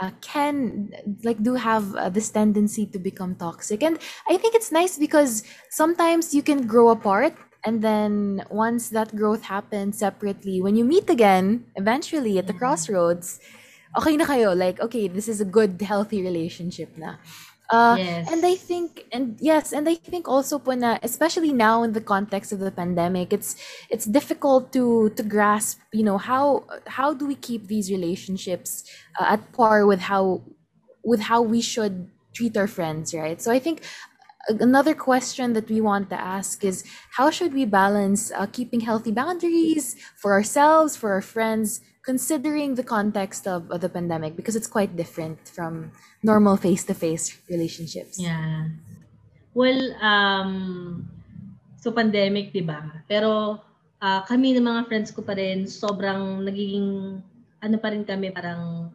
uh, can like do have uh, this tendency to become toxic. And i think it's nice because sometimes you can grow apart and then once that growth happens separately when you meet again eventually at the crossroads okay na kayo. Like okay this is a good healthy relationship na Uh, Yes. and I think, and yes, and I think also po na, especially now in the context of the pandemic, it's it's difficult to to grasp, you know, how how do we keep these relationships uh, at par with how with how we should treat our friends, right? So I think another question that we want to ask is how should we balance uh, keeping healthy boundaries for ourselves, for our friends, considering the context of, of the pandemic because it's quite different from normal face-to-face relationships. Yeah. Well, um, so pandemic, di ba? Pero ah, kami ng mga friends ko pa rin, sobrang nagiging, ano pa rin kami, parang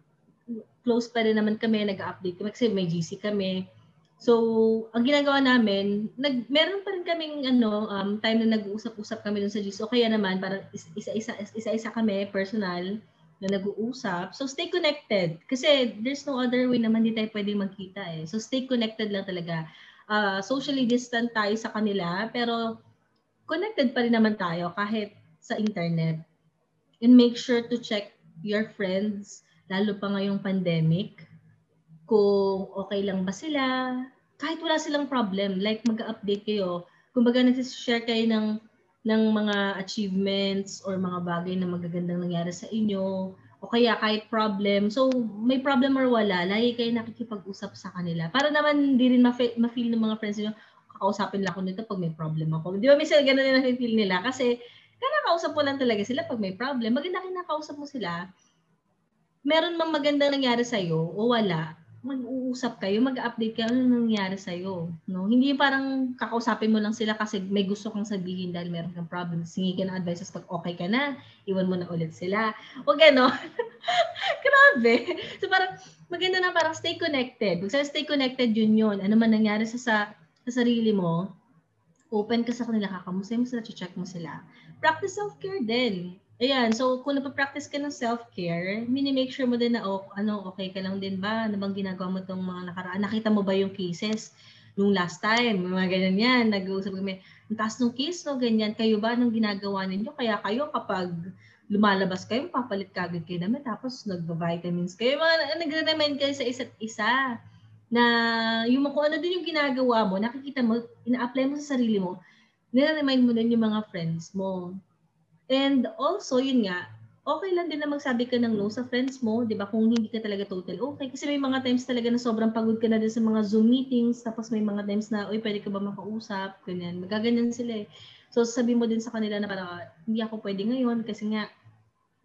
close pa rin naman kami, nag-update kami kasi may GC kami. So, ang ginagawa namin, nag, meron pa rin kaming ano, um, time na nag-uusap-usap kami dun sa GC. O kaya naman, parang is- isa-isa, isa-isa kami, personal, na nag-uusap. So, stay connected. Kasi there's no other way naman di tayo pwedeng magkita eh. So, stay connected lang talaga. Ah, socially distant tayo sa kanila, pero connected pa rin naman tayo kahit sa internet. And make sure to check your friends, lalo pa ngayong pandemic, kung okay lang ba sila, kahit wala silang problem, like mag-update kayo, kumbaga nag-share kayo ng ng mga achievements or mga bagay na magagandang nangyari sa inyo, o kaya kahit problem. So, may problem or wala, lagi kayo nakikipag-usap sa kanila. Para naman hindi rin ma-fe- ma-feel ng mga friends nyo, kakausapin lang ako nito pag may problem ako. Di ba, minsan ganun din na-feel nila kasi kinakausap mo lang talaga sila pag may problem. Maganda kinakausap mo sila. Meron mang magandang nangyari sa'yo o wala, mag-uusap kayo, mag-update kayo, ano nangyari sa'yo. No? Hindi parang kakausapin mo lang sila kasi may gusto kang sabihin dahil meron kang problem. Singi ka ng advices pag okay ka na, iwan mo na ulit sila. O gano'n. [LAUGHS] Grabe. So parang maganda na parang stay connected. Saan stay connected, yun yun. Ano man nangyari sa, sa, sa sarili mo, open ka sa kanila, kakamusta mo sila, check mo sila. Practice self-care din. Ayan, so kung napapractice ka ng self-care, mini-make sure mo din na oh, ano, okay ka lang din ba? Ano bang ginagawa mo itong mga nakaraan? Nakita mo ba yung cases nung last time? Mga ganyan yan. Nag-uusap kami, ang taas ng case, no? Ganyan. Kayo ba? Anong ginagawa ninyo? Kaya kayo kapag lumalabas kayo, papalit kagad kayo namin. Tapos nag-vitamins kayo. Mga nagre-remind kayo sa isa't isa na yung kung ano din yung ginagawa mo, nakikita mo, ina-apply mo sa sarili mo, nire-remind mo din yung mga friends mo. And also, yun nga, okay lang din na magsabi ka ng no sa friends mo, di ba? Kung hindi ka talaga total okay. Kasi may mga times talaga na sobrang pagod ka na din sa mga Zoom meetings, tapos may mga times na, uy, pwede ka ba makausap? Ganyan. Magaganyan sila eh. So, sabi mo din sa kanila na parang, hindi ako pwede ngayon kasi nga,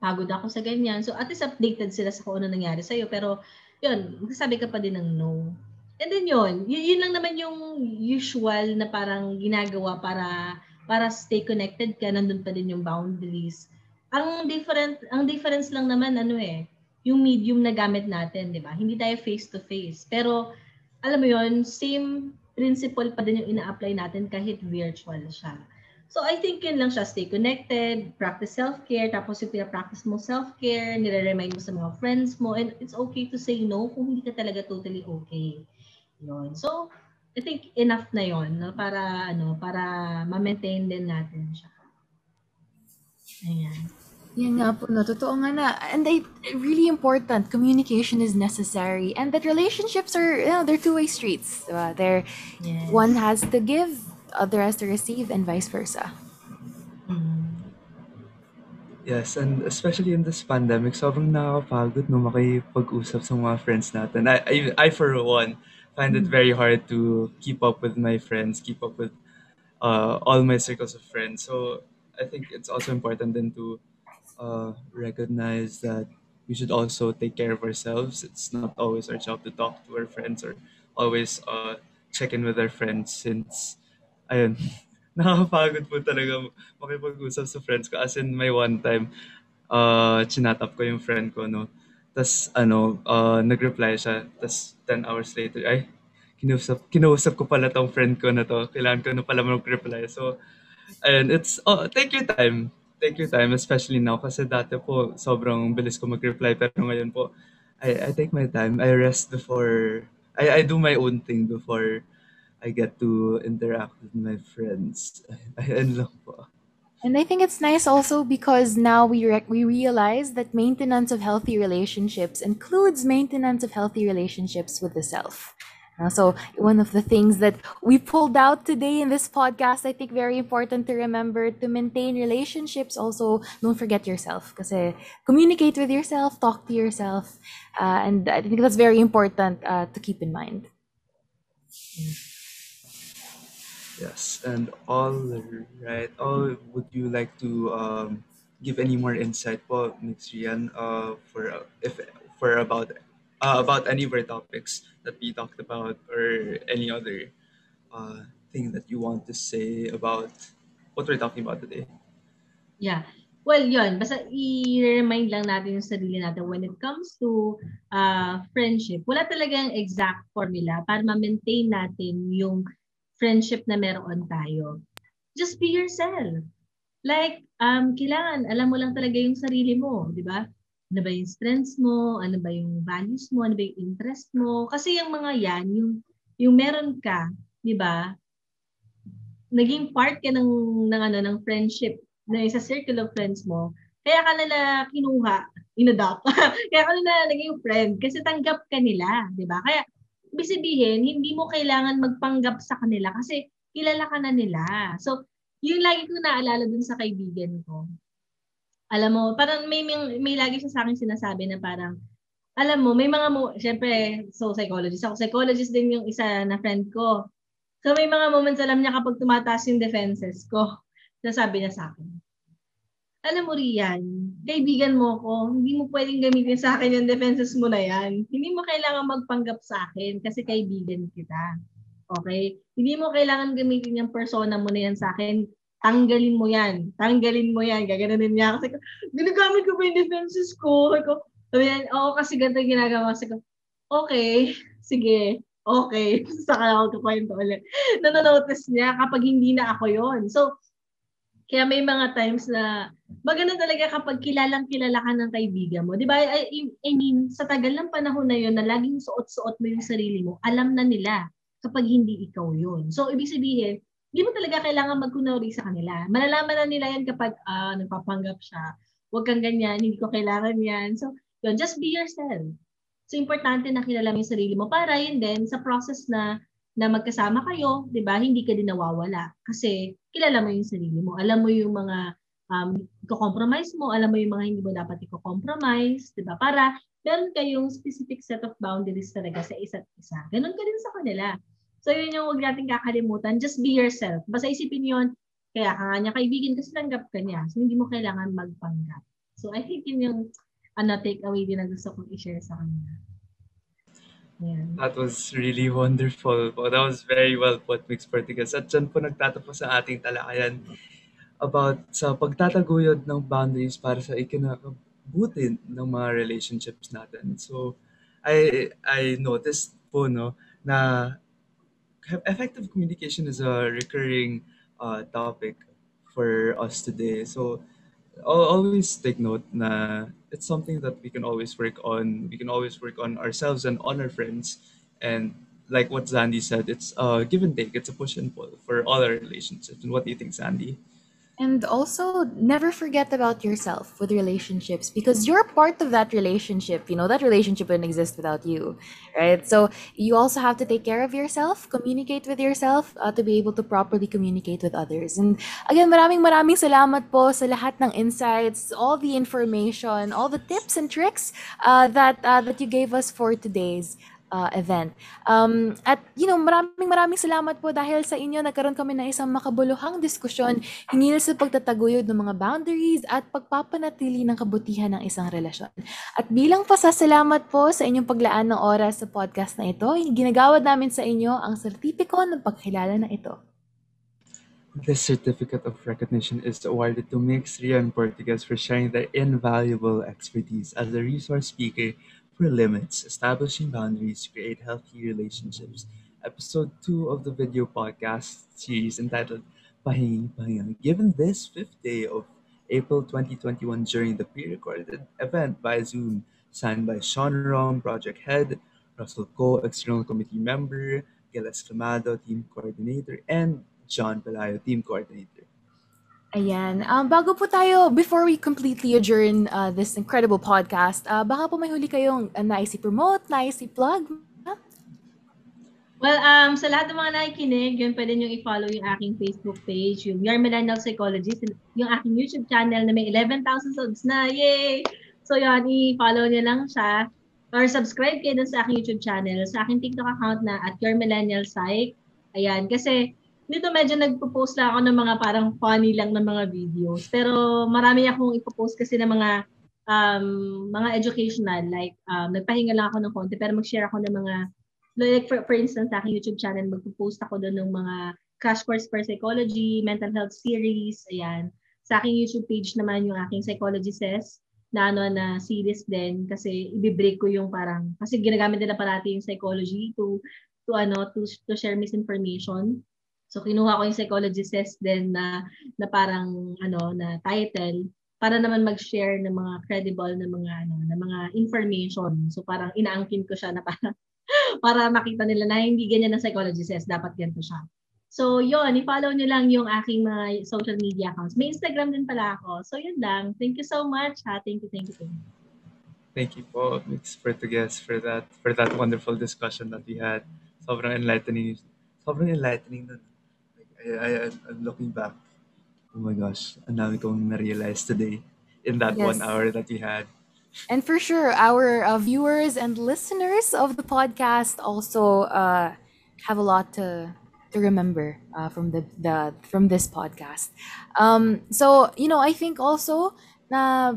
pagod ako sa ganyan. So, at least updated sila sa kung ano nangyari sa'yo. Pero, yun, magsasabi ka pa din ng no. And then yun, yun, yun lang naman yung usual na parang ginagawa para para stay connected ka, nandun pa din yung boundaries. Ang different, ang difference lang naman ano eh, yung medium na gamit natin, di ba? Hindi tayo face to face. Pero alam mo yon, same principle pa din yung ina-apply natin kahit virtual siya. So I think yun lang siya, stay connected, practice self-care, tapos yung pina-practice mo self-care, nire-remind mo sa mga friends mo, and it's okay to say no kung hindi ka talaga totally okay. Yun. So, I think enough na yon no? para ano para ma-maintain din natin siya. Ayan. Yan nga po, no? Totoo nga na. And I, really important, communication is necessary. And that relationships are, you know, they're two-way streets. Diba? They're, Yes. one has to give, other has to receive, and vice versa. Mm. Yes, and especially in this pandemic, sobrang nakakapagod no makipag-usap sa mga friends natin. I, I, I for one, find it very hard to keep up with my friends, keep up with uh, all my circles of friends. So I think it's also important then to uh, recognize that we should also take care of ourselves. It's not always our job to talk to our friends or always uh, check in with our friends since, ayun, [LAUGHS] nakakapagod po talaga makipag-usap sa friends ko. As in, may one time, uh, chinatap ko yung friend ko, no? Tapos, ano, uh, nag-reply siya. Tapos, 10 hours later, ay, kinausap, kinausap ko pala tong friend ko na to. Kailangan ko na pala mag-reply. So, ayun, it's, oh, take your time. Take your time, especially now. Kasi dati po, sobrang bilis ko mag-reply. Pero ngayon po, I, I take my time. I rest before, I, I do my own thing before I get to interact with my friends. Ayun lang po. And I think it's nice also because now we we realize that maintenance of healthy relationships includes maintenance of healthy relationships with the self, Uh, so one of the things that we pulled out today in this podcast, I think very important to remember to maintain relationships. Also, don't forget yourself because communicate with yourself, talk to yourself, uh, and I think that's very important uh, to keep in mind. Yes, and all right. All would you like to um, give any more insight po, Ms. Rian, uh, for uh, if for about uh, about any of our topics that we talked about or any other uh, thing that you want to say about what we're talking about today? Yeah. Well, yun. Basta i-remind lang natin yung sarili natin when it comes to uh, friendship. Wala talagang exact formula para ma-maintain natin yung friendship na meron tayo. Just be yourself. Like, um, kailangan, alam mo lang talaga yung sarili mo, di ba? Ano ba yung strengths mo? Ano ba yung values mo? Ano ba yung interest mo? Kasi yung mga yan, yung, yung meron ka, di ba? Naging part ka ng, ng, ano, ng friendship, na isa circle of friends mo, kaya ka nila kinuha, inadopt. [LAUGHS] kaya ka nila naging friend kasi tanggap ka nila, di ba? Kaya, ibig sabihin, hindi mo kailangan magpanggap sa kanila kasi kilala ka na nila. So, yung lagi ko naalala dun sa kaibigan ko, alam mo, parang may, may, may lagi siya sa akin sinasabi na parang, alam mo, may mga mo, syempre, so psychologist ako. Psychologist din yung isa na friend ko. So may mga moments alam niya kapag tumataas yung defenses ko. Nasabi niya sa akin. Alam mo, Rian, kaibigan mo ko, hindi mo pwedeng gamitin sa akin yung defenses mo na yan. Hindi mo kailangan magpanggap sa akin kasi kaibigan kita. Okay? Hindi mo kailangan gamitin yung persona mo na yan sa akin tanggalin mo yan. Tanggalin mo yan. Gaganunin niya. Kasi ginagamit ko pa yung defenses ko. Sabi ko, sabi niya, oo kasi ganito ginagawa. Sabi ko, okay, sige, okay. [LAUGHS] Saka ako kukwento ulit. Nanonotice niya kapag hindi na ako yon So, kaya may mga times na maganda talaga kapag kilalang kilala ka ng kaibigan mo. Di ba? I, I mean, sa tagal ng panahon na yon na laging suot-suot mo yung sarili mo, alam na nila kapag hindi ikaw yon So, ibig sabihin, hindi mo talaga kailangan magkunwari sa kanila. Malalaman na nila yan kapag uh, nagpapanggap siya. Huwag kang ganyan, hindi ko kailangan yan. So, yun, just be yourself. So, importante na kilala mo yung sarili mo para yun din sa process na na magkasama kayo, 'di ba? Hindi ka din nawawala kasi kilala mo yung sarili mo. Alam mo yung mga um i-compromise mo, alam mo yung mga hindi mo dapat i-compromise, 'di ba? Para meron kayong specific set of boundaries talaga sa isa't isa. Ganun ka din sa kanila. So yun yung huwag natin kakalimutan. Just be yourself. Basta isipin yun, kaya ka nga niya kaibigan kasi tanggap ka niya. So hindi mo kailangan magpanggap. So I think yun yung ano, take away din na gusto kong i-share sa kanila. Yeah. That was really wonderful po. That was very well put, Mix Portigas. At dyan po nagtatapos ang ating talakayan about sa pagtataguyod ng boundaries para sa ikinakabuti ng mga relationships natin. So, I I noticed po no na effective communication is a recurring uh, topic for us today. So I'll always take note na it's something that we can always work on. We can always work on ourselves and on our friends. And like what Zandy said, it's a give and take. It's a push and pull for all our relationships. And what do you think, Sandy? And also, never forget about yourself with relationships because you're part of that relationship. You know, that relationship wouldn't exist without you, right? So, you also have to take care of yourself, communicate with yourself uh, to be able to properly communicate with others. And again, maraming maraming salamat po sa lahat ng insights, all the information, all the tips and tricks uh, that uh, that you gave us for today's uh, event. Um, at you know, maraming maraming salamat po dahil sa inyo nagkaroon kami ng isang makabuluhang diskusyon hinggil sa pagtataguyod ng mga boundaries at pagpapanatili ng kabutihan ng isang relasyon. At bilang pasasalamat po sa inyong paglaan ng oras sa podcast na ito, ginagawad namin sa inyo ang sertipiko ng pagkilala na ito. This certificate of recognition is awarded to Mix Rian Portigas for sharing their invaluable expertise as a resource speaker for limits, establishing boundaries to create healthy relationships. Episode 2 of the video podcast series entitled Pahingi Pahinga, given this fifth day of April 2021 during the pre-recorded event by Zoom, signed by Sean Rom, project head, Russell Ko, external committee member, Gil Esclamado, team coordinator, and John Pelayo, team coordinator. Ayan. Um, bago po tayo, before we completely adjourn uh, this incredible podcast, uh, baka po may huli kayong uh, nais i-promote, nais i-plug? Huh? Well, um, sa lahat ng mga nakikinig, yun, pwede nyo i-follow yung aking Facebook page, yung Your Millennial Psychologist, yung aking YouTube channel na may 11,000 subs na. Yay! So yun, i-follow nyo lang siya. Or subscribe kayo sa aking YouTube channel, sa aking TikTok account na at Your Millennial Psych. Ayan, kasi dito medyo nagpo-post lang ako ng mga parang funny lang ng mga videos. Pero marami akong ipo-post kasi ng mga um, mga educational, like um, nagpahinga lang ako ng konti, pero mag-share ako ng mga like for, for instance, sa aking YouTube channel, magpo-post ako doon ng mga crash course for psychology, mental health series, ayan. Sa aking YouTube page naman yung aking psychology says, na ano na series din kasi i-break ko yung parang kasi ginagamit nila parati yung psychology to to ano to to share misinformation. So kinuha ko yung psychology says din na na parang ano na title para naman mag-share ng mga credible na mga ano na mga information. So parang inaangkin ko siya na parang [LAUGHS] para makita nila na hindi ganyan ang psychology says, dapat ganito siya. So, yun, i-follow nyo lang yung aking mga social media accounts. May Instagram din pala ako. So, yun lang. Thank you so much, ha? Thank you, thank you. Thank you, thank you po, Mix Portugues, for that, for that wonderful discussion that we had. Sobrang enlightening. Sobrang enlightening nun. I, I, I'm looking back. Oh my gosh, ang dami kong na-realize today in that yes. one hour that we had. And for sure, our uh, viewers and listeners of the podcast also uh, have a lot to to remember uh, from the, the from this podcast. Um, so you know, I think also na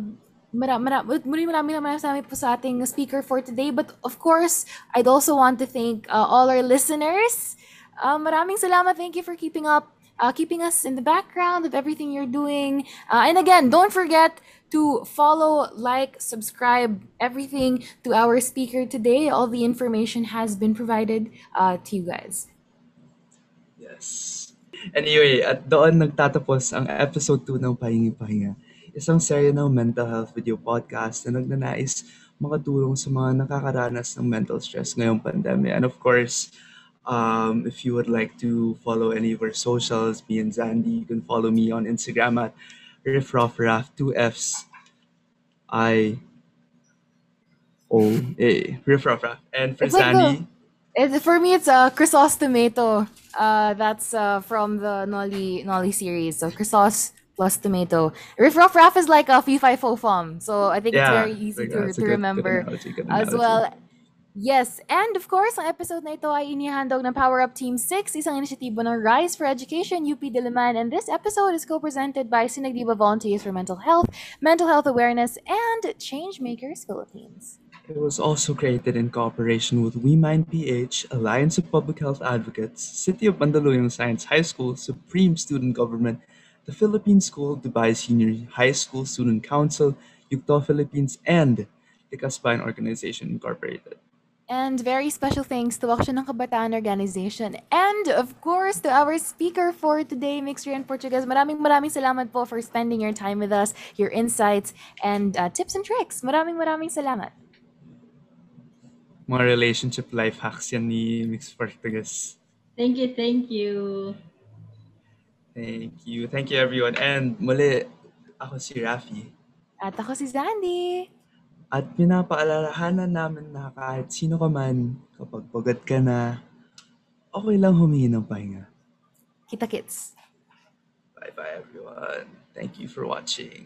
marami marami marami marami po sa ating speaker for today. But of course, I'd also want to thank uh, all our listeners. Uh, maraming salamat. Thank you for keeping up uh, keeping us in the background of everything you're doing. Uh, and again, don't forget to follow, like, subscribe, everything to our speaker today. All the information has been provided uh, to you guys. Yes. Anyway, at doon nagtatapos ang episode 2 ng Pahingi Pahinga. Isang serye ng mental health video podcast na nagnanais makatulong sa mga nakakaranas ng mental stress ngayong pandemya. And of course, Um, if you would like to follow any of our socials, me and Zandy, you can follow me on Instagram at riffraffraff, two F's, I O A, riffraffraff. And for it's Zandy, like the, it, for me, it's a uh, Chrysostomato. Uh, that's uh, from the Nolly Nolly series. So Chrysos plus tomato. Riff Raff Raff is like a fee fi fo fum. So I think yeah, it's very easy to, to good, remember good analogy, good as well. Yes, and of course, ang episode na ito ay inihandog ng Power Up Team 6, isang inisyatibo ng Rise for Education, UP Diliman, and this episode is co-presented by Sinagdiba Volunteers for Mental Health, Mental Health Awareness, and Changemakers Philippines. It was also created in cooperation with WeMind PH, Alliance of Public Health Advocates, City of Mandaluyong Science High School, Supreme Student Government, the Philippine School Dubai Senior High School Student Council, Yukto Philippines, and the Caspain Organization Incorporated. And very special thanks to Aksyon ng Kabataan Organization and of course to our speaker for today, Mixture in Portuguese. Maraming maraming salamat po for spending your time with us, your insights and uh, tips and tricks. Maraming maraming salamat. Mga relationship life hacks yan ni Mix Portuguese. Thank you, thank you. Thank you. Thank you everyone. And muli, ako si Rafi. At ako si Zandy. At pinapaalalahanan namin na kahit sino ka man, kapag pagod ka na, okay lang humingi ng pahinga. Kita kits. Bye-bye everyone. Thank you for watching.